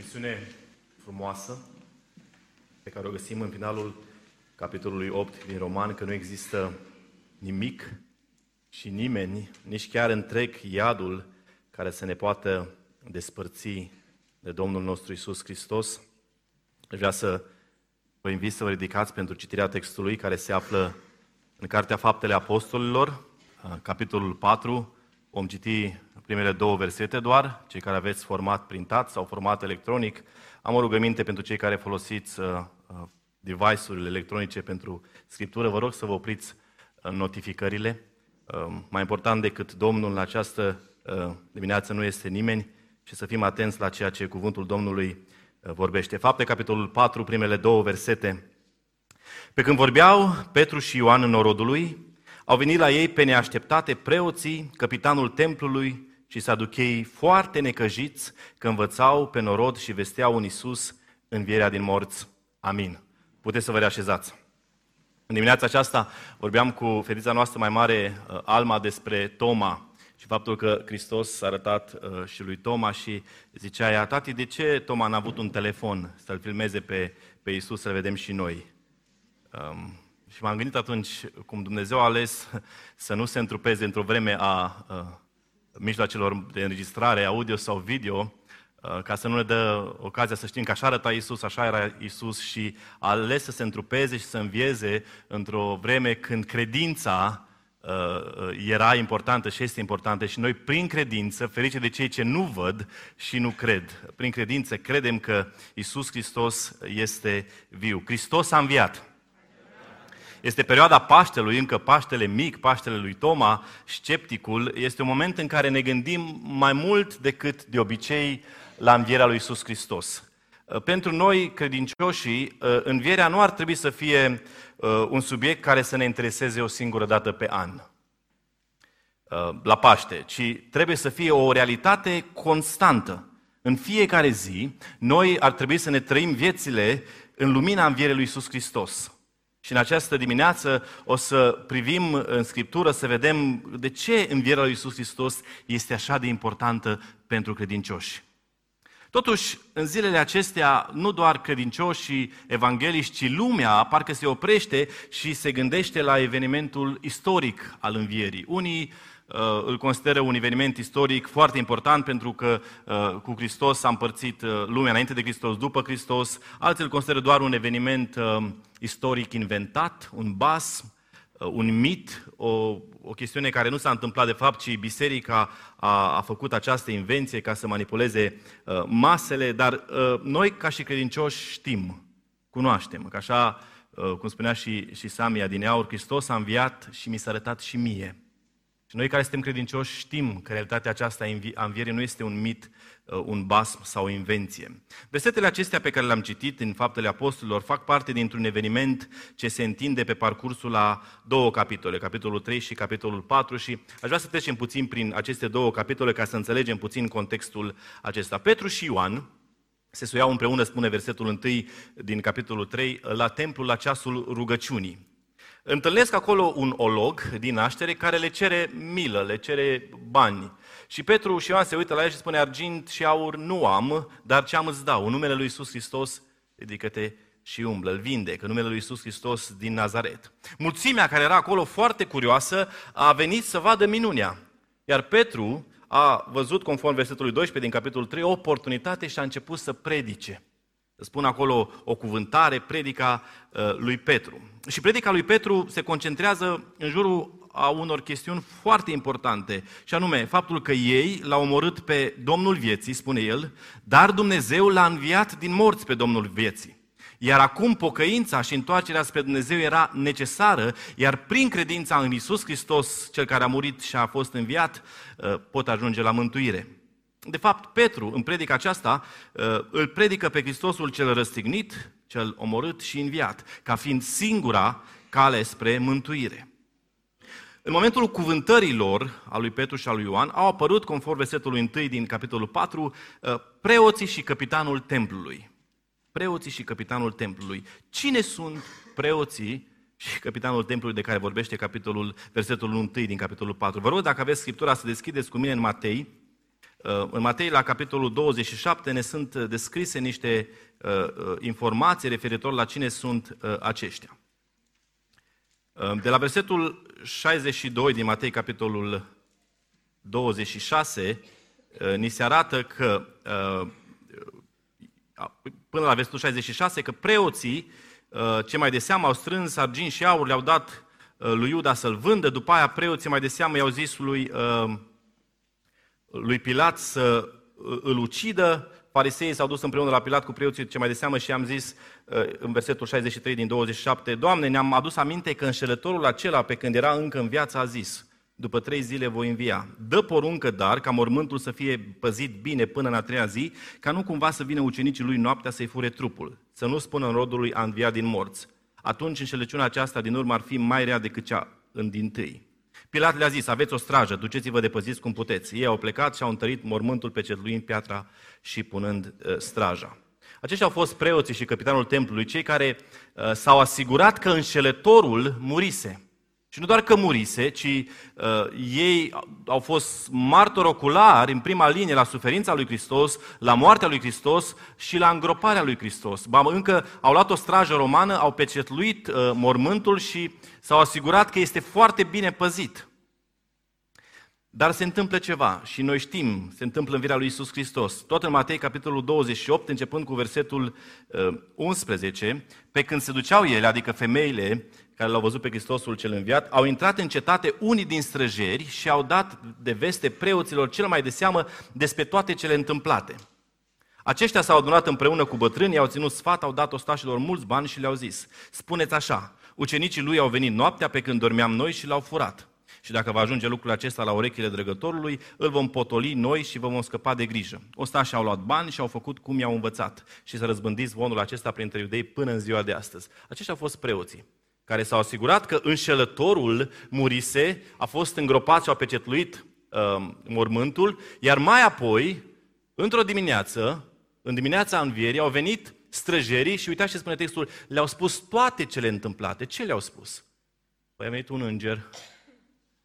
Misiune frumoasă pe care o găsim în finalul capitolului 8 din Roman, că nu există nimic și nimeni, nici chiar întreg iadul care să ne poată despărți de Domnul nostru Isus Hristos. Aș vrea să vă invit să vă ridicați pentru citirea textului care se află în Cartea Faptele Apostolilor, capitolul 4. Vom citi primele două versete doar, cei care aveți format printat sau format electronic. Am o rugăminte pentru cei care folosiți uh, uh, device-urile electronice pentru scriptură. Vă rog să vă opriți uh, notificările. Uh, mai important decât Domnul în această uh, dimineață nu este nimeni și să fim atenți la ceea ce cuvântul Domnului uh, vorbește. Fapte, capitolul 4, primele două versete. Pe când vorbeau Petru și Ioan în norodului, au venit la ei pe neașteptate preoții, capitanul templului și saducheii foarte necăjiți că învățau pe norod și vesteau un Iisus învierea din morți. Amin. Puteți să vă reașezați. În dimineața aceasta vorbeam cu fetița noastră mai mare, uh, Alma, despre Toma și faptul că Hristos s-a arătat uh, și lui Toma și zicea ea, tati, de ce Toma n-a avut un telefon să-l filmeze pe, pe Iisus să-l vedem și noi? Um, și m-am gândit atunci cum Dumnezeu a ales să nu se întrupeze într-o vreme a uh, mijloacelor de înregistrare audio sau video, uh, ca să nu ne dă ocazia să știm că așa arăta Isus, așa era Isus și a ales să se întrupeze și să învieze într-o vreme când credința uh, era importantă și este importantă și noi prin credință, ferice de cei ce nu văd și nu cred, prin credință credem că Isus Hristos este viu. Hristos a înviat. Este perioada Paștelui, încă Paștele mic, Paștele lui Toma, scepticul. Este un moment în care ne gândim mai mult decât de obicei la învierea lui Isus Hristos. Uh, pentru noi, credincioșii, uh, învierea nu ar trebui să fie uh, un subiect care să ne intereseze o singură dată pe an la Paște, ci trebuie să fie o realitate constantă. În fiecare zi, noi ar trebui să ne trăim viețile în lumina învierii lui Isus Hristos. Și în această dimineață o să privim în Scriptură, să vedem de ce învierea lui Iisus Hristos este așa de importantă pentru credincioși. Totuși, în zilele acestea, nu doar credincioși evangheliști, ci lumea parcă se oprește și se gândește la evenimentul istoric al învierii. Unii Uh, îl consideră un eveniment istoric foarte important pentru că uh, cu Hristos s-a împărțit uh, lumea înainte de Hristos, după Hristos. Alții îl consideră doar un eveniment istoric inventat, un bas, un mit, o, o chestiune care nu s-a întâmplat de fapt, ci biserica a, a făcut această invenție ca să manipuleze uh, masele, dar uh, noi ca și credincioși știm, cunoaștem, că așa, uh, cum spunea și, și Samia din Aur, Hristos a înviat și mi s-a arătat și mie. Și noi care suntem credincioși știm că realitatea aceasta a învierii nu este un mit, uh, un basm sau o invenție. Versetele acestea pe care le-am citit în Faptele Apostolilor fac parte dintr-un eveniment ce se întinde pe parcursul la două capitole, capitolul 3 și capitolul 4 și aș vrea să trecem puțin prin aceste două capitole ca să înțelegem puțin contextul acesta. Petru și Ioan, se suiau împreună, spune versetul 1 din capitolul 3, la templul la ceasul rugăciunii. Întâlnesc acolo un olog din naștere care le cere milă, le cere bani. Și Petru și Ioan se uită la el și spune, argint și aur nu am, dar ce am îți dau? În numele lui Iisus Hristos, ridică-te și umblă, îl vindecă, în numele lui Iisus Hristos din Nazaret. Mulțimea care era acolo foarte curioasă a venit să vadă minunea. Iar Petru a văzut, conform versetului 12 din capitolul 3, o oportunitate și a început să predice spun acolo o cuvântare, predica uh, lui Petru. Și predica lui Petru se concentrează în jurul a unor chestiuni foarte importante, și anume faptul că ei l-au omorât pe Domnul vieții, spune el, dar Dumnezeu l-a înviat din morți pe Domnul vieții. Iar acum pocăința și întoarcerea spre Dumnezeu era necesară, iar prin credința în Isus Hristos, cel care a murit și a fost înviat, uh, pot ajunge la mântuire. De fapt, Petru, în predica aceasta, uh, îl predică pe Hristosul cel răstignit, cel omorât și înviat, ca fiind singura cale spre mântuire. În momentul cuvântărilor a lui Petru și a lui Ioan au apărut, conform versetului 1 din capitolul 4, uh, preoții și capitanul templului. Preoții și capitanul templului. Cine sunt preoții și capitanul templului de care vorbește capitolul, versetul 1 din capitolul 4? Vă rog, dacă aveți Scriptura, să deschideți cu mine în Matei, În Matei, la capitolul 27, ne sunt descrise niște informații referitor la cine sunt aceștia. De la versetul 62 din Matei, capitolul 26, ni se arată că, până la versetul 66, că preoții, ce mai de seamă, au strâns argint și aur, le-au dat lui Iuda să-l vândă, după aia preoții mai de seamă i-au zis lui, lui Pilat să îl ucidă, Fariseii s-au dus împreună la Pilat cu preoții ce mai de seamă și am zis în versetul 63 din 27, Doamne, ne-am adus aminte că înșelătorul acela pe când era încă în viață a zis, după trei zile voi învia. Dă poruncă, dar, ca mormântul să fie păzit bine până în a treia zi, ca nu cumva să vină ucenicii lui noaptea să-i fure trupul, să nu spună în rodul lui a învia din morți. Atunci înșelăciunea aceasta din urmă ar fi mai rea decât cea în din tâi. Pilat le-a zis, aveți o strajă, duceți-vă de păziți cum puteți. Ei au plecat și au întărit mormântul pecetluind piatra și punând uh, straja. Aceștia au fost preoții și capitanul templului, cei care uh, s-au asigurat că înșelătorul murise. Și nu doar că murise, ci uh, ei au fost martori oculari în prima linie la suferința lui Hristos, la moartea lui Hristos și la îngroparea lui Hristos. Ba, încă au luat o strajă romană, au pecetluit uh, mormântul și s-au asigurat că este foarte bine păzit. Dar se întâmplă ceva și noi știm, se întâmplă în virea lui Isus Hristos. Tot în Matei, capitolul 28, începând cu versetul 11, uh, pe când se duceau ele, adică femeile care l-au văzut pe Hristosul cel înviat, au intrat în cetate unii din străjeri și au dat de veste preoților cel mai de seamă despre toate cele întâmplate. Aceștia s-au adunat împreună cu bătrânii, au ținut sfat, au dat ostașilor mulți bani și le-au zis, spuneți așa, ucenicii lui au venit noaptea pe când dormeam noi și l-au furat. Și dacă va ajunge lucrul acesta la urechile drăgătorului, îl vom potoli noi și vă vom scăpa de grijă. Ostașii au luat bani și au făcut cum i-au învățat și să răzbândiți zvonul acesta printre iudei până în ziua de astăzi. Aceștia au fost preoții care s-au asigurat că înșelătorul murise, a fost îngropat și a pecetluit uh, mormântul, iar mai apoi, într-o dimineață, în dimineața învierii, au venit străjerii și uitați ce spune textul, le-au spus toate cele întâmplate. Ce le-au spus? Păi a venit un înger,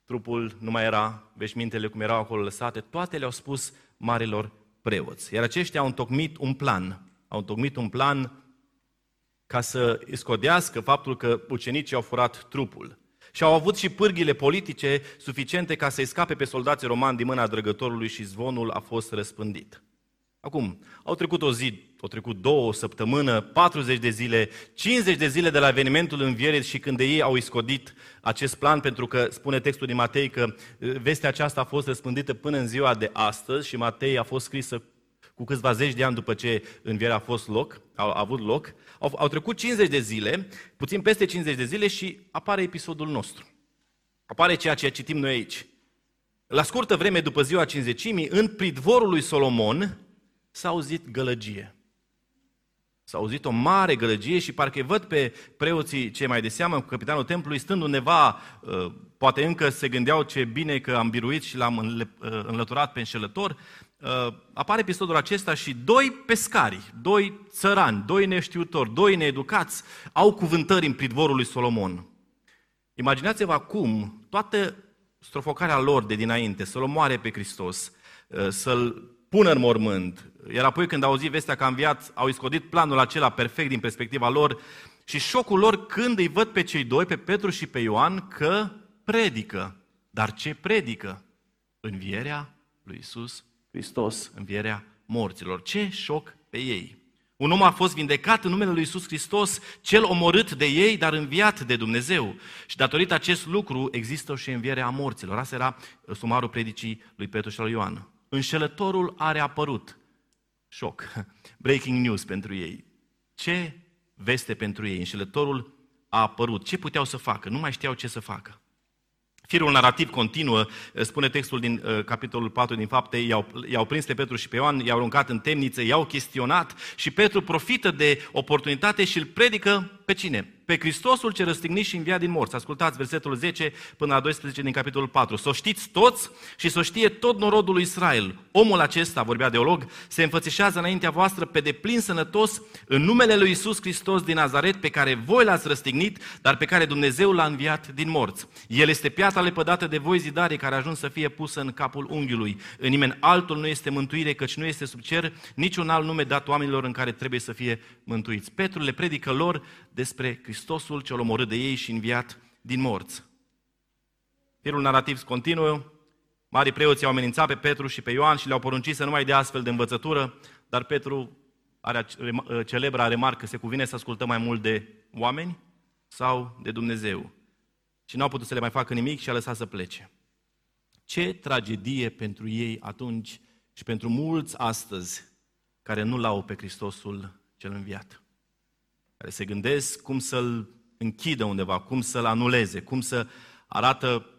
trupul nu mai era, veșmintele cum erau acolo lăsate, toate le-au spus marilor preoți. Iar aceștia au întocmit un plan, au întocmit un plan ca să scodească faptul că ucenicii au furat trupul. Și au avut și pârghile politice suficiente ca să-i scape pe soldații romani din mâna drăgătorului și zvonul a fost răspândit. Acum, au trecut o zi, au trecut două, o săptămână, 40 de zile, 50 de zile de la evenimentul învierii și când de ei au iscodit acest plan, pentru că spune textul din Matei că vestea aceasta a fost răspândită până în ziua de astăzi și Matei a fost scrisă cu câțiva zeci de ani după ce învierea a fost loc, a, a avut loc, au, au trecut 50 de zile, puțin peste 50 de zile și apare episodul nostru. Apare ceea ce citim noi aici. La scurtă vreme după ziua cinzecimii, în pridvorul lui Solomon s-a auzit gălăgie. S-a auzit o mare gălăgie și parcă văd pe preoții cei mai de seamă, cu capitanul templului, stând undeva, uh, poate încă se gândeau ce bine că am biruit și l-am uh, înlăturat pe înșelător, Uh, apare episodul acesta și doi pescari, doi țărani, doi neștiutori, doi needucați au cuvântări în pridvorul lui Solomon. Imaginați-vă acum toată strofocarea lor de dinainte, să-L omoare pe Hristos, uh, să-L pună în mormânt. Iar apoi când au auzit vestea că a înviat, au iscodit planul acela perfect din perspectiva lor și șocul lor când îi văd pe cei doi, pe Petru și pe Ioan, că predică. Dar ce predică? Învierea lui Isus Hristos, învierea morților. Ce șoc pe ei! Un om a fost vindecat în numele lui Isus Hristos, cel omorât de ei, dar înviat de Dumnezeu. Și datorită acest lucru există și învierea morților. Asta era sumarul predicii lui Petru și lui Ioan. Înșelătorul a reapărut. Șoc. Breaking news pentru ei. Ce veste pentru ei? Înșelătorul a apărut. Ce puteau să facă? Nu mai știau ce să facă. Firul narrativ continuă, spune textul din uh, capitolul 4 din fapte, i-au, i-au prins pe Petru și pe Ioan, i-au aruncat în temniță, i-au chestionat și Petru profită de oportunitate și îl predică pe cine? Pe Hristosul ce răstignit și înviat din morți. Ascultați versetul 10 până la 12 din capitolul 4. Să o știți toți și să o știe tot norodul lui Israel. Omul acesta, vorbea deolog, se înfățișează înaintea voastră pe deplin sănătos în numele lui Isus Hristos din Nazaret, pe care voi l-ați răstignit, dar pe care Dumnezeu l-a înviat din morți. El este piatra lepădată de voi zidare care a ajuns să fie pusă în capul unghiului. În nimeni altul nu este mântuire, căci nu este sub cer niciun alt nume dat oamenilor în care trebuie să fie mântuiți. Petru le predică lor despre Hristosul cel omorât de ei și înviat din morți. Firul narrativ continuă, Marii preoți au amenințat pe Petru și pe Ioan și le-au poruncit să nu mai dea astfel de învățătură, dar Petru are celebra remarcă, se cuvine să ascultăm mai mult de oameni sau de Dumnezeu. Și n-au putut să le mai facă nimic și a lăsat să plece. Ce tragedie pentru ei atunci și pentru mulți astăzi care nu l-au pe Hristosul cel înviat. Care se gândesc cum să-l închidă undeva, cum să-l anuleze, cum să arată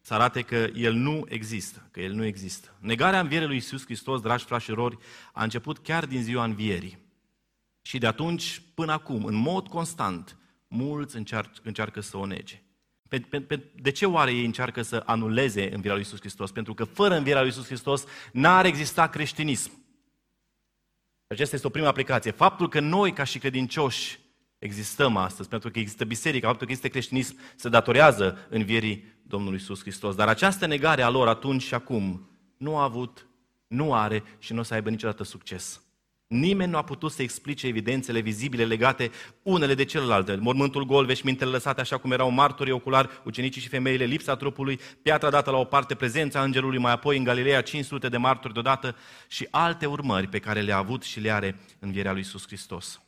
să arate că El nu există, că El nu există. Negarea învierii lui Iisus Hristos, dragi frați și rori, a început chiar din ziua învierii. Și de atunci până acum, în mod constant, mulți încearcă, încearcă să o nege. Pe, pe, pe, de ce oare ei încearcă să anuleze învierea lui Iisus Hristos? Pentru că fără învierea lui Iisus Hristos n-ar exista creștinism. Aceasta este o primă aplicație. Faptul că noi, ca și credincioși, existăm astăzi, pentru că există biserica, faptul că există creștinism, se datorează învierii Domnului Iisus Hristos. Dar această negare a lor atunci și acum nu a avut, nu are și nu o să aibă niciodată succes. Nimeni nu a putut să explice evidențele vizibile legate unele de celelalte. Mormântul gol, veșmintele lăsate așa cum erau martorii oculari, ucenicii și femeile, lipsa trupului, piatra dată la o parte, prezența îngerului, mai apoi în Galileea 500 de martori deodată și alte urmări pe care le-a avut și le are învierea lui Iisus Hristos.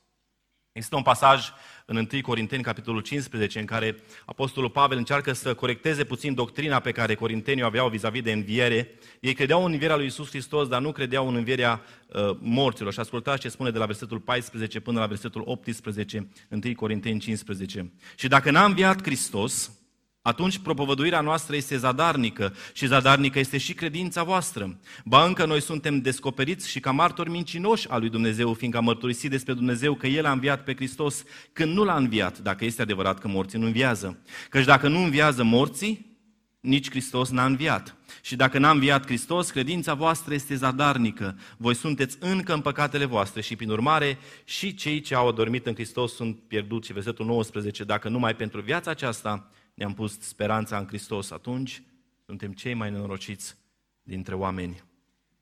Există un pasaj în 1 Corinteni, capitolul 15, în care Apostolul Pavel încearcă să corecteze puțin doctrina pe care corintenii o aveau vis-a-vis de înviere. Ei credeau în învierea lui Isus Hristos, dar nu credeau în învierea uh, morților. Și ascultați ce spune de la versetul 14 până la versetul 18, 1 Corinteni 15. Și dacă n-a înviat Hristos, atunci propovăduirea noastră este zadarnică și zadarnică este și credința voastră. Ba încă noi suntem descoperiți și ca martori mincinoși al lui Dumnezeu, fiindcă am mărturisit despre Dumnezeu că El a înviat pe Hristos când nu l-a înviat, dacă este adevărat că morții nu înviază. Căci dacă nu înviază morții, nici Hristos n-a înviat. Și dacă n-a înviat Hristos, credința voastră este zadarnică. Voi sunteți încă în păcatele voastre și, prin urmare, și cei ce au adormit în Hristos sunt pierduți. Și versetul 19, dacă numai pentru viața aceasta ne-am pus speranța în Hristos, atunci suntem cei mai nenorociți dintre oameni.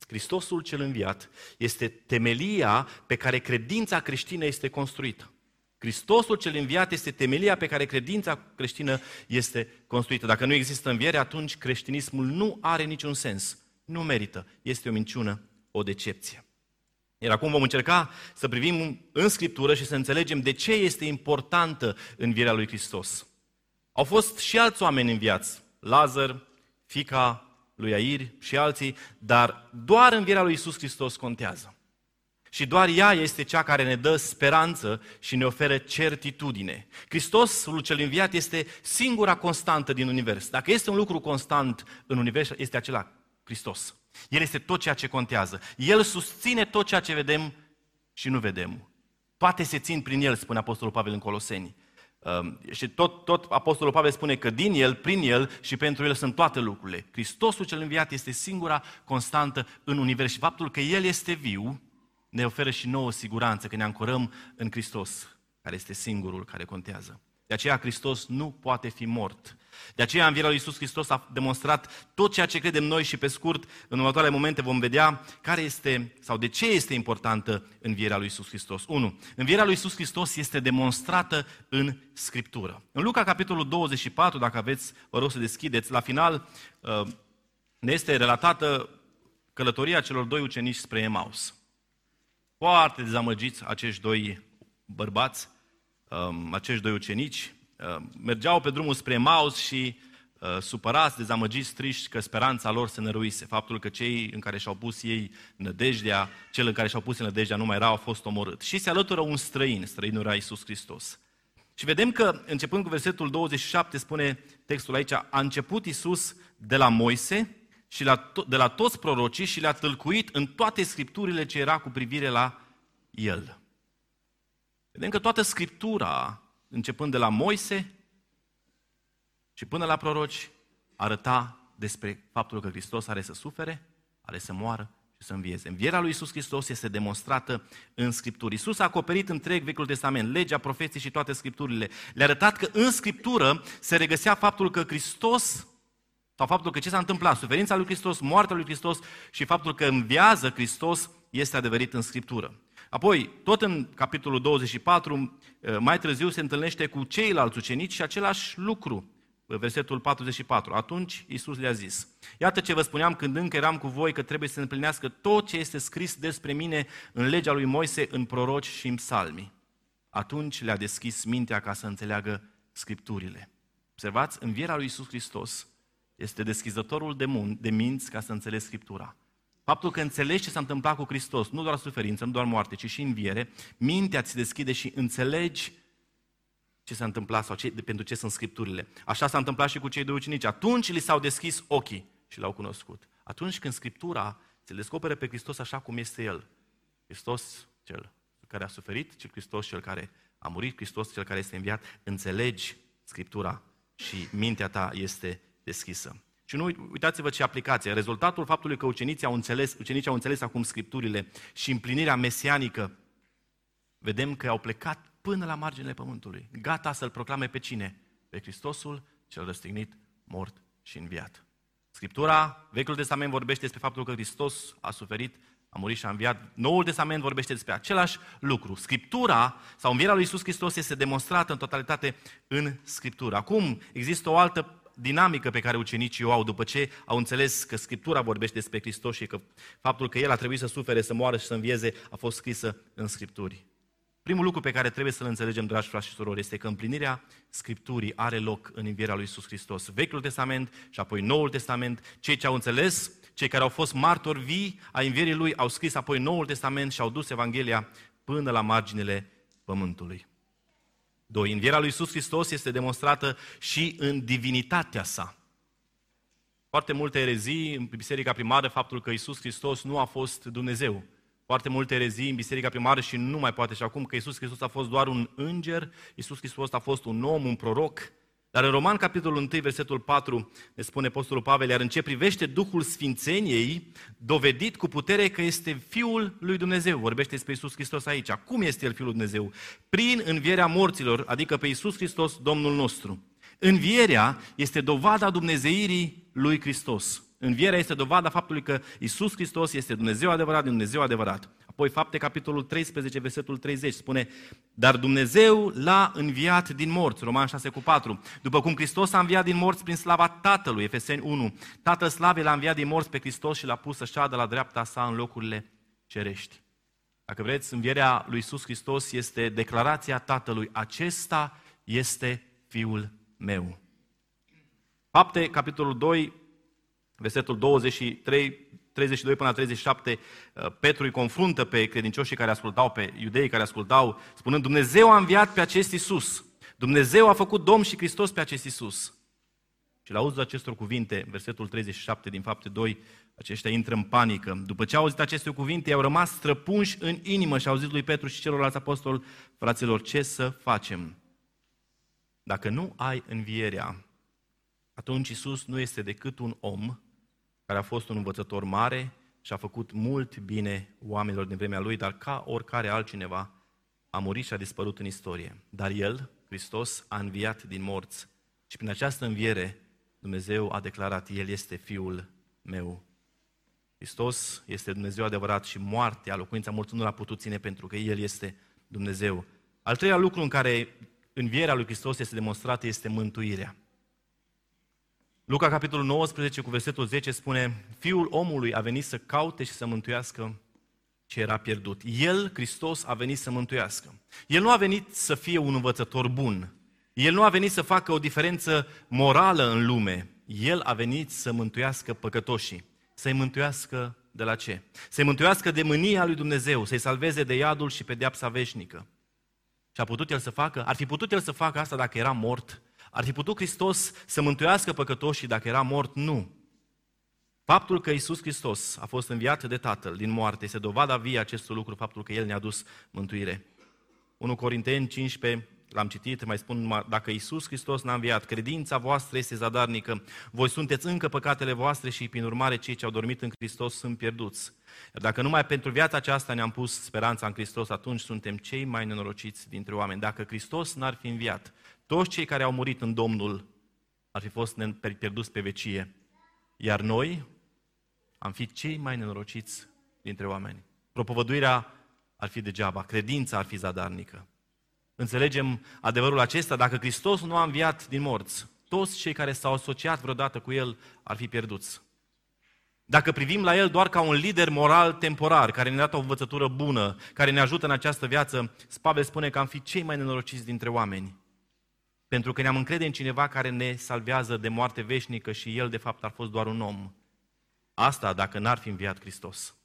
Hristosul cel înviat este temelia pe care credința creștină este construită. Hristosul cel înviat este temelia pe care credința creștină este construită. Dacă nu există înviere, atunci creștinismul nu are niciun sens. Nu merită. Este o minciună, o decepție. Iar acum vom încerca să privim în Scriptură și să înțelegem de ce este importantă învierea lui Hristos. Au fost și alți oameni înviați, Lazar, fica lui Air și alții, dar doar învierea lui Isus Hristos contează. Și doar ea este cea care ne dă speranță și ne oferă certitudine. Hristosul cel înviat este singura constantă din univers. Dacă este un lucru constant în univers, este acela Hristos. El este tot ceea ce contează. El susține tot ceea ce vedem și nu vedem. Toate se țin prin El, spune Apostolul Pavel în Coloseni. Um, și tot, tot Apostolul Pavel spune că din El, prin El și pentru El sunt toate lucrurile. Hristosul cel înviat este singura constantă în univers și faptul că El este viu ne oferă și nouă siguranță că ne ancorăm în Hristos, care este singurul care contează. De aceea Hristos nu poate fi mort. De aceea învierea lui Iisus Hristos a demonstrat tot ceea ce credem noi și pe scurt, în următoarele momente vom vedea care este sau de ce este importantă învierea lui Iisus Hristos. 1. Învierea lui Iisus Hristos este demonstrată în Scriptură. În Luca, capitolul 24, dacă aveți, vă rog să deschideți, la final uh, ne este relatată călătoria celor doi ucenici spre Emaus. Foarte dezamăgiți acești doi bărbați, um, acești doi ucenici, uh, mergeau pe drumul spre Emaus și uh, supărați, dezamăgiți, triști că speranța lor se năruise. Faptul că cei în care și-au pus ei nădejdea, cel în care și-au pus nădejdea nu mai era, au fost omorât. Și se alătură un străin, străinul era Iisus Hristos. Și vedem că, începând cu versetul 27, spune textul aici, a început Iisus de la Moise și la de la toți prorocii și le-a tâlcuit în toate scripturile ce era cu privire la El. Vedem că toată Scriptura, începând de la Moise și până la proroci, arăta despre faptul că Hristos are să sufere, are să moară și să învieze. Învierea lui Isus Hristos este demonstrată în Scripturi. Isus a acoperit întreg Vechiul Testament, legea, profeții și toate Scripturile. Le-a arătat că în Scriptură se regăsea faptul că Hristos sau faptul că ce s-a întâmplat, suferința lui Hristos, moartea lui Hristos și faptul că înviază Hristos este adevărat în Scriptură. Apoi, tot în capitolul 24, mai târziu se întâlnește cu ceilalți ucenici și același lucru versetul 44. Atunci Iisus le-a zis, iată ce vă spuneam când încă eram cu voi, că trebuie să se împlinească tot ce este scris despre mine în legea lui Moise, în proroci și în psalmi. Atunci le-a deschis mintea ca să înțeleagă Scripturile. Observați, învierea lui Iisus Hristos este deschizătorul de, mun- de minți ca să înțelegi Scriptura. Faptul că înțelegi ce s-a întâmplat cu Hristos, nu doar suferință, nu doar moarte, ci și înviere, mintea ți deschide și înțelegi ce s-a întâmplat sau ce, pentru ce sunt Scripturile. Așa s-a întâmplat și cu cei doi ucenici. Atunci li s-au deschis ochii și l-au cunoscut. Atunci când Scriptura se descoperă pe Hristos așa cum este El. Hristos cel care a suferit, cel Hristos cel care a murit, Hristos cel care este înviat, înțelegi Scriptura și mintea ta este deschisă. Și nu uitați-vă ce aplicație. Rezultatul faptului că ucenicii au înțeles, ucenicii au înțeles acum Scripturile și împlinirea mesianică, vedem că au plecat până la marginile pământului, gata să-L proclame pe cine? Pe Hristosul cel răstignit, mort și înviat. Scriptura, Vechiul Testament vorbește despre faptul că Hristos a suferit, a murit și a înviat. Noul Testament vorbește despre același lucru. Scriptura sau învierea lui Iisus Hristos este demonstrată în totalitate în Scriptură. Acum există o altă dinamică pe care ucenicii o au după ce au înțeles că Scriptura vorbește despre Hristos și că faptul că El a trebuit să sufere, să moară și să învieze a fost scrisă în Scripturi. Primul lucru pe care trebuie să-l înțelegem, dragi frați și surori, este că împlinirea Scripturii are loc în învierea lui Iisus Hristos. Vechiul Testament și apoi Noul Testament, cei ce au înțeles, cei care au fost martori vii a învierii lui, au scris apoi Noul Testament și au dus Evanghelia până la marginile pământului. Doi, învierea lui Iisus Hristos este demonstrată și în divinitatea sa. Foarte multe erezii în biserica primară, faptul că Iisus Hristos nu a fost Dumnezeu foarte multe erezii în biserica primară și nu mai poate și acum că Iisus Hristos a fost doar un înger, Iisus Hristos a fost un om, un proroc. Dar în Roman, capitolul 1, versetul 4, ne spune Apostolul Pavel, iar în ce privește Duhul Sfințeniei, dovedit cu putere că este Fiul lui Dumnezeu. Vorbește despre Iisus Hristos aici. Cum este El Fiul lui Dumnezeu? Prin învierea morților, adică pe Iisus Hristos, Domnul nostru. Învierea este dovada dumnezeirii lui Hristos. Învierea este dovada faptului că Isus Hristos este Dumnezeu adevărat din Dumnezeu adevărat. Apoi fapte capitolul 13, versetul 30 spune Dar Dumnezeu l-a înviat din morți, Roman 6 cu 4. După cum Hristos a înviat din morți prin slava Tatălui, Efeseni 1. Tatăl slavei l-a înviat din morți pe Hristos și l-a pus să șadă la dreapta sa în locurile cerești. Dacă vreți, învierea lui Isus Hristos este declarația Tatălui. Acesta este Fiul meu. Fapte, capitolul 2, versetul 23, 32 până la 37, uh, Petru îi confruntă pe credincioșii care ascultau, pe iudeii care ascultau, spunând, Dumnezeu a înviat pe acest Iisus. Dumnezeu a făcut Domn și Hristos pe acest Iisus. Și la auzul acestor cuvinte, versetul 37 din fapte 2, aceștia intră în panică. După ce au auzit aceste cuvinte, au rămas străpunși în inimă și au zis lui Petru și celorlalți apostoli, fraților, ce să facem? Dacă nu ai învierea, atunci Iisus nu este decât un om care a fost un învățător mare și a făcut mult bine oamenilor din vremea lui, dar ca oricare altcineva a murit și a dispărut în istorie. Dar El, Hristos, a înviat din morți și prin această înviere Dumnezeu a declarat, El este Fiul meu. Hristos este Dumnezeu adevărat și moartea, locuința morții nu l-a putut ține pentru că El este Dumnezeu. Al treilea lucru în care învierea lui Hristos este demonstrată este mântuirea. Luca, capitolul 19, cu versetul 10, spune Fiul omului a venit să caute și să mântuiască ce era pierdut. El, Hristos, a venit să mântuiască. El nu a venit să fie un învățător bun. El nu a venit să facă o diferență morală în lume. El a venit să mântuiască păcătoșii. Să-i mântuiască de la ce? Să-i mântuiască de mânia lui Dumnezeu, să-i salveze de iadul și pedeapsa veșnică. Și a putut el să facă? Ar fi putut el să facă asta dacă era mort ar fi putut Hristos să mântuiască păcătoșii dacă era mort? Nu. Faptul că Isus Hristos a fost înviat de Tatăl din moarte este dovada vie acestui lucru, faptul că El ne-a dus mântuire. 1 Corinteni 15, l-am citit, mai spun, dacă Isus Hristos n-a înviat, credința voastră este zadarnică, voi sunteți încă păcatele voastre și, prin urmare, cei ce au dormit în Hristos sunt pierduți. Iar dacă numai pentru viața aceasta ne-am pus speranța în Hristos, atunci suntem cei mai nenorociți dintre oameni. Dacă Hristos n-ar fi înviat, toți cei care au murit în Domnul ar fi fost pierduți pe vecie. Iar noi am fi cei mai nenorociți dintre oameni. Propovăduirea ar fi degeaba, credința ar fi zadarnică. Înțelegem adevărul acesta, dacă Hristos nu a înviat din morți, toți cei care s-au asociat vreodată cu El ar fi pierduți. Dacă privim la El doar ca un lider moral temporar, care ne-a dat o învățătură bună, care ne ajută în această viață, Pavel spune că am fi cei mai nenorociți dintre oameni. Pentru că ne-am încrede în cineva care ne salvează de moarte veșnică și El, de fapt, ar fost doar un om. Asta dacă n-ar fi înviat Hristos.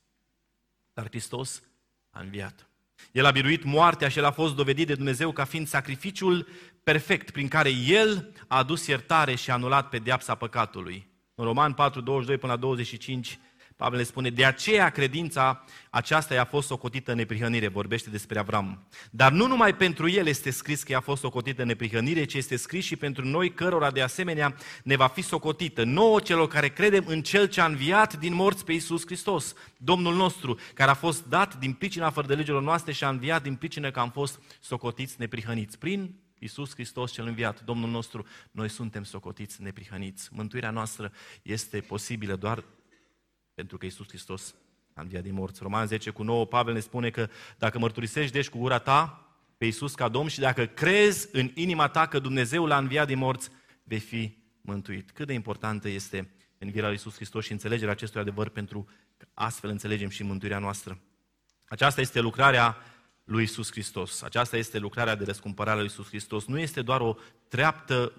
Dar Hristos a înviat. El a biruit moartea și el a fost dovedit de Dumnezeu ca fiind sacrificiul perfect prin care el a adus iertare și a anulat pedeapsa păcatului. În Roman 4, 22 până la 25 Pavel le spune, de aceea credința aceasta i-a fost socotită în neprihănire, vorbește despre Avram. Dar nu numai pentru el este scris că i-a fost socotită în neprihănire, ci este scris și pentru noi, cărora de asemenea ne va fi socotită, nouă celor care credem în Cel ce a înviat din morți pe Iisus Hristos, Domnul nostru, care a fost dat din pricina fără de legilor noastre și a înviat din pricină că am fost socotiți neprihăniți. Prin Iisus Hristos cel înviat, Domnul nostru, noi suntem socotiți neprihăniți. Mântuirea noastră este posibilă doar pentru că Iisus Hristos a înviat din morți. Roman 10 cu 9, Pavel ne spune că dacă mărturisești deci cu gura ta pe Iisus ca Domn și dacă crezi în inima ta că Dumnezeu l-a înviat din morți, vei fi mântuit. Cât de importantă este învierea lui Iisus Hristos și înțelegerea acestui adevăr pentru că astfel înțelegem și mântuirea noastră. Aceasta este lucrarea lui Iisus Hristos. Aceasta este lucrarea de răscumpărare a lui Iisus Hristos. Nu este doar o treaptă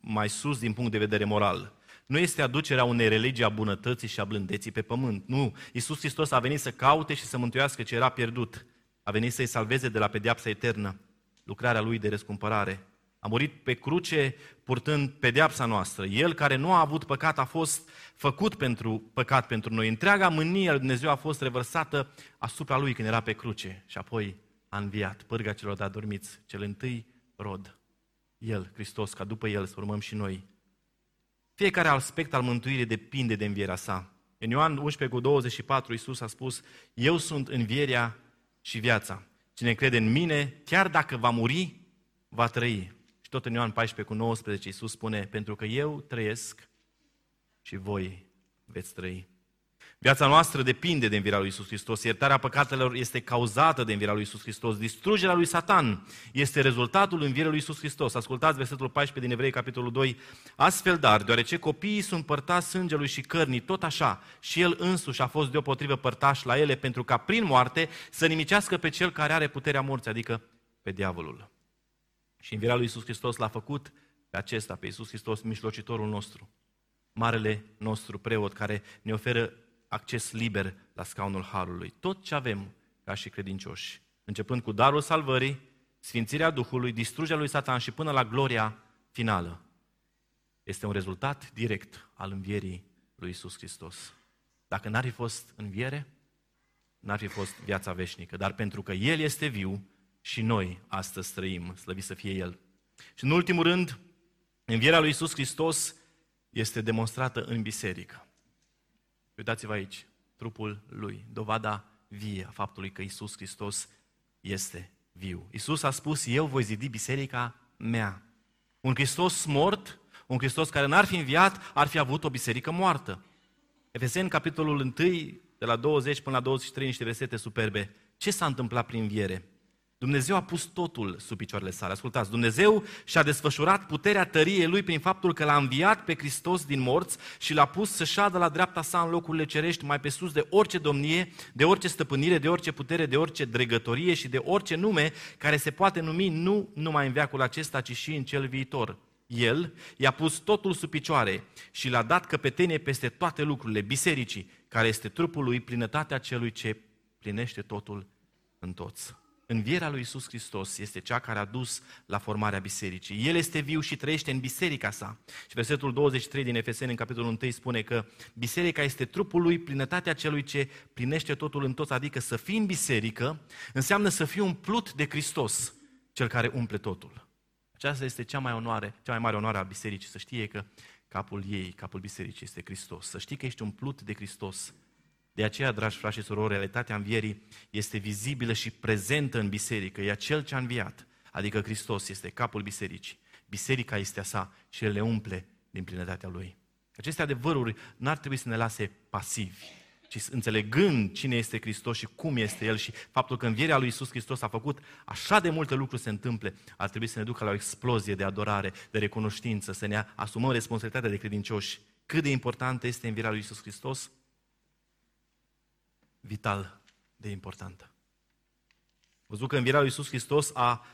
mai sus din punct de vedere moral nu este aducerea unei religii a bunătății și a blândeții pe pământ. Nu. Iisus Hristos a venit să caute și să mântuiască ce era pierdut. A venit să-i salveze de la pedeapsa eternă, lucrarea lui de răscumpărare. A murit pe cruce purtând pedeapsa noastră. El care nu a avut păcat a fost făcut pentru păcat pentru noi. Întreaga mânie lui Dumnezeu a fost revărsată asupra lui când era pe cruce și apoi a înviat pârga celor de adormiți, cel întâi rod. El, Hristos, ca după El să urmăm și noi fiecare aspect al mântuirii depinde de învierea sa. În Ioan 11 cu 24, Iisus a spus, Eu sunt învierea și viața. Cine crede în mine, chiar dacă va muri, va trăi. Și tot în Ioan 14 cu 19, Iisus spune, pentru că eu trăiesc și voi veți trăi. Viața noastră depinde de învierea lui Isus Hristos. Iertarea păcatelor este cauzată de învierea lui Isus Hristos. Distrugerea lui Satan este rezultatul învierii lui Isus Hristos. Ascultați versetul 14 din Evrei, capitolul 2. Astfel, dar, deoarece copiii sunt părtați sângelui și cărnii, tot așa, și el însuși a fost deopotrivă părtaș la ele, pentru ca prin moarte să nimicească pe cel care are puterea morții, adică pe diavolul. Și învierea lui Isus Hristos l-a făcut pe acesta, pe Isus Hristos, mijlocitorul nostru, marele nostru preot, care ne oferă acces liber la scaunul Harului. Tot ce avem ca și credincioși, începând cu darul salvării, sfințirea Duhului, distrugerea lui Satan și până la gloria finală, este un rezultat direct al învierii lui Isus Hristos. Dacă n-ar fi fost înviere, n-ar fi fost viața veșnică. Dar pentru că El este viu și noi astăzi trăim, slăvit să fie El. Și în ultimul rând, învierea lui Isus Hristos este demonstrată în biserică. Uitați-vă aici, trupul lui, dovada vie a faptului că Isus Hristos este viu. Isus a spus, eu voi zidi biserica mea. Un Hristos mort, un Hristos care n-ar fi înviat, ar fi avut o biserică moartă. Efeseni, capitolul 1, de la 20 până la 23, niște versete superbe. Ce s-a întâmplat prin viere? Dumnezeu a pus totul sub picioarele sale. Ascultați, Dumnezeu și-a desfășurat puterea tăriei Lui prin faptul că L-a înviat pe Hristos din morți și L-a pus să șadă la dreapta sa în locurile cerești, mai pe sus de orice domnie, de orice stăpânire, de orice putere, de orice dregătorie și de orice nume care se poate numi nu numai în veacul acesta, ci și în cel viitor. El i-a pus totul sub picioare și l-a dat căpetenie peste toate lucrurile, bisericii, care este trupul lui, plinătatea celui ce plinește totul în toți. Învierea lui Isus Hristos este cea care a dus la formarea bisericii. El este viu și trăiește în biserica sa. Și versetul 23 din Efeseni, în capitolul 1, spune că biserica este trupul lui, plinătatea celui ce plinește totul în toți, adică să fii în biserică, înseamnă să fii umplut de Hristos, cel care umple totul. Aceasta este cea mai, onoare, cea mai mare onoare a bisericii, să știe că capul ei, capul bisericii este Hristos. Să știi că ești umplut de Hristos de aceea, dragi frați și surori, realitatea învierii este vizibilă și prezentă în biserică. E acel ce a înviat, adică Hristos este capul bisericii. Biserica este a sa și El le umple din plinătatea Lui. Aceste adevăruri n-ar trebui să ne lase pasivi, ci înțelegând cine este Hristos și cum este El și faptul că învierea lui Isus Hristos a făcut așa de multe lucruri să întâmple, ar trebui să ne ducă la o explozie de adorare, de recunoștință, să ne asumăm responsabilitatea de credincioși. Cât de importantă este învierea lui Isus Hristos? Vital de importantă. Văzut că învierea lui Iisus Hristos a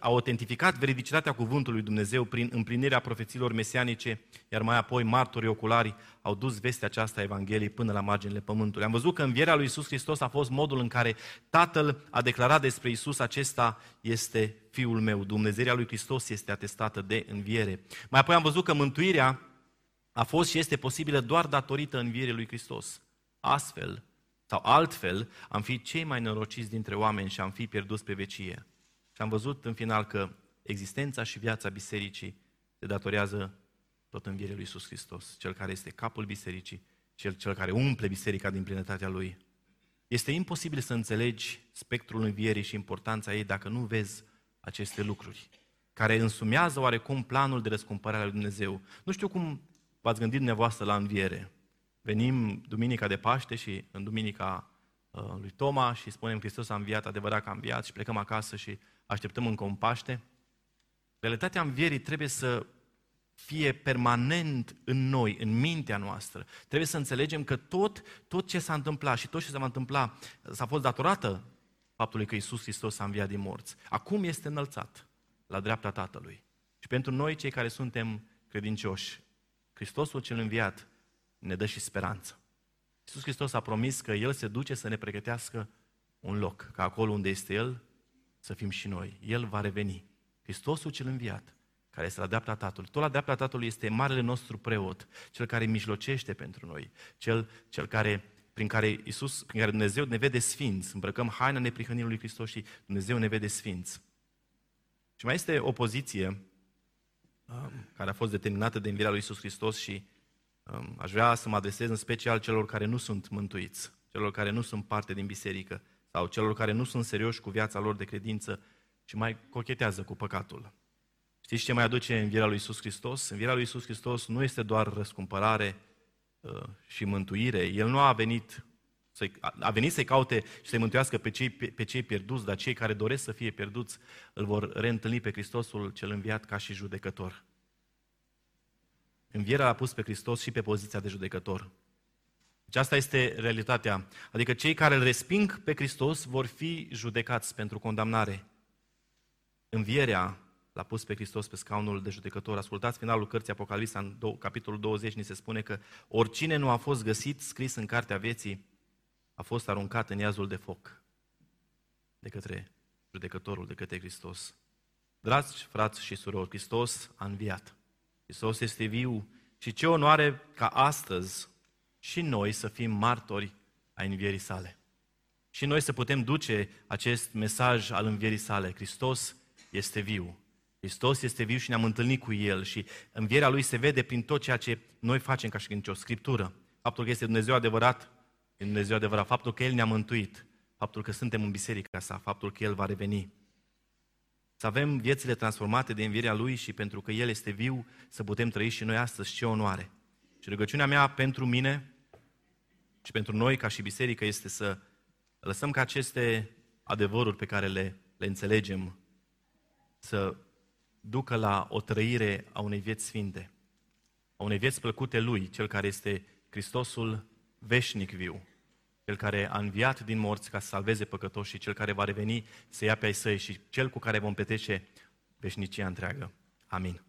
autentificat veridicitatea cuvântului Dumnezeu prin împlinirea profețiilor mesianice, iar mai apoi martorii oculari au dus vestea aceasta a Evangheliei până la marginile pământului. Am văzut că învierea lui Iisus Hristos a fost modul în care Tatăl a declarat despre Iisus acesta este Fiul meu. Dumnezeirea lui Hristos este atestată de înviere. Mai apoi am văzut că mântuirea a fost și este posibilă doar datorită învierii lui Hristos. Astfel, sau altfel, am fi cei mai norociți dintre oameni și am fi pierduți pe vecie. Și am văzut în final că existența și viața bisericii se datorează tot învierii lui Iisus Hristos, cel care este capul bisericii, cel, cel care umple biserica din plinătatea lui. Este imposibil să înțelegi spectrul învierii și importanța ei dacă nu vezi aceste lucruri, care însumează oarecum planul de răscumpărare al lui Dumnezeu. Nu știu cum v-ați gândit dumneavoastră la înviere. Venim duminica de Paște și în duminica uh, lui Toma și spunem Hristos a înviat, adevărat că a înviat și plecăm acasă și așteptăm încă un Paște. Realitatea învierii trebuie să fie permanent în noi, în mintea noastră. Trebuie să înțelegem că tot, tot ce s-a întâmplat și tot ce se va întâmpla s-a fost datorată faptului că Isus Hristos a înviat din morți. Acum este înălțat la dreapta Tatălui. Și pentru noi, cei care suntem credincioși, Hristosul cel înviat ne dă și speranță. Iisus Hristos a promis că El se duce să ne pregătească un loc, ca acolo unde este El, să fim și noi. El va reveni. Hristosul cel înviat, care este la dreapta Tatălui. Tot la dreapta Tatălui este marele nostru preot, cel care mijlocește pentru noi, cel, cel care, prin care Iisus, prin care Dumnezeu ne vede sfinți. Îmbrăcăm haina neprihănirii lui Hristos și Dumnezeu ne vede sfinți. Și mai este o poziție um, care a fost determinată de învierea lui Iisus Hristos și Aș vrea să mă adresez în special celor care nu sunt mântuiți, celor care nu sunt parte din biserică sau celor care nu sunt serioși cu viața lor de credință și mai cochetează cu păcatul. Știți ce mai aduce învierea lui Isus Hristos? Învierea lui Isus Hristos nu este doar răscumpărare uh, și mântuire. El nu a venit să a venit să-i caute și să-i mântuiască pe cei, pe, pe cei pierduți, dar cei care doresc să fie pierduți îl vor reîntâlni pe Hristosul cel înviat ca și judecător. Învierea l-a pus pe Hristos și pe poziția de judecător. Deci asta este realitatea. Adică cei care îl resping pe Hristos vor fi judecați pentru condamnare. Învierea l-a pus pe Hristos pe scaunul de judecător. Ascultați finalul cărții Apocalipsa, în do- capitolul 20, ni se spune că oricine nu a fost găsit scris în cartea vieții, a fost aruncat în iazul de foc de către judecătorul, de către Hristos. Dragi frați și surori, Hristos a înviat. Hristos este viu și ce onoare ca astăzi și noi să fim martori a învierii sale. Și noi să putem duce acest mesaj al învierii sale. Hristos este viu. Hristos este viu și ne-am întâlnit cu El și învierea Lui se vede prin tot ceea ce noi facem ca și o Scriptură. Faptul că este Dumnezeu adevărat, e Dumnezeu adevărat. Faptul că El ne-a mântuit, faptul că suntem în biserica sa, faptul că El va reveni. Să avem viețile transformate de învierea Lui și pentru că El este viu, să putem trăi și noi astăzi ce onoare. Și rugăciunea mea pentru mine și pentru noi ca și biserică este să lăsăm ca aceste adevăruri pe care le, le înțelegem să ducă la o trăire a unei vieți sfinte, a unei vieți plăcute Lui, Cel care este Hristosul veșnic viu cel care a înviat din morți ca să salveze păcătoșii, cel care va reveni să ia pe ai săi și cel cu care vom petrece veșnicia întreagă. Amin.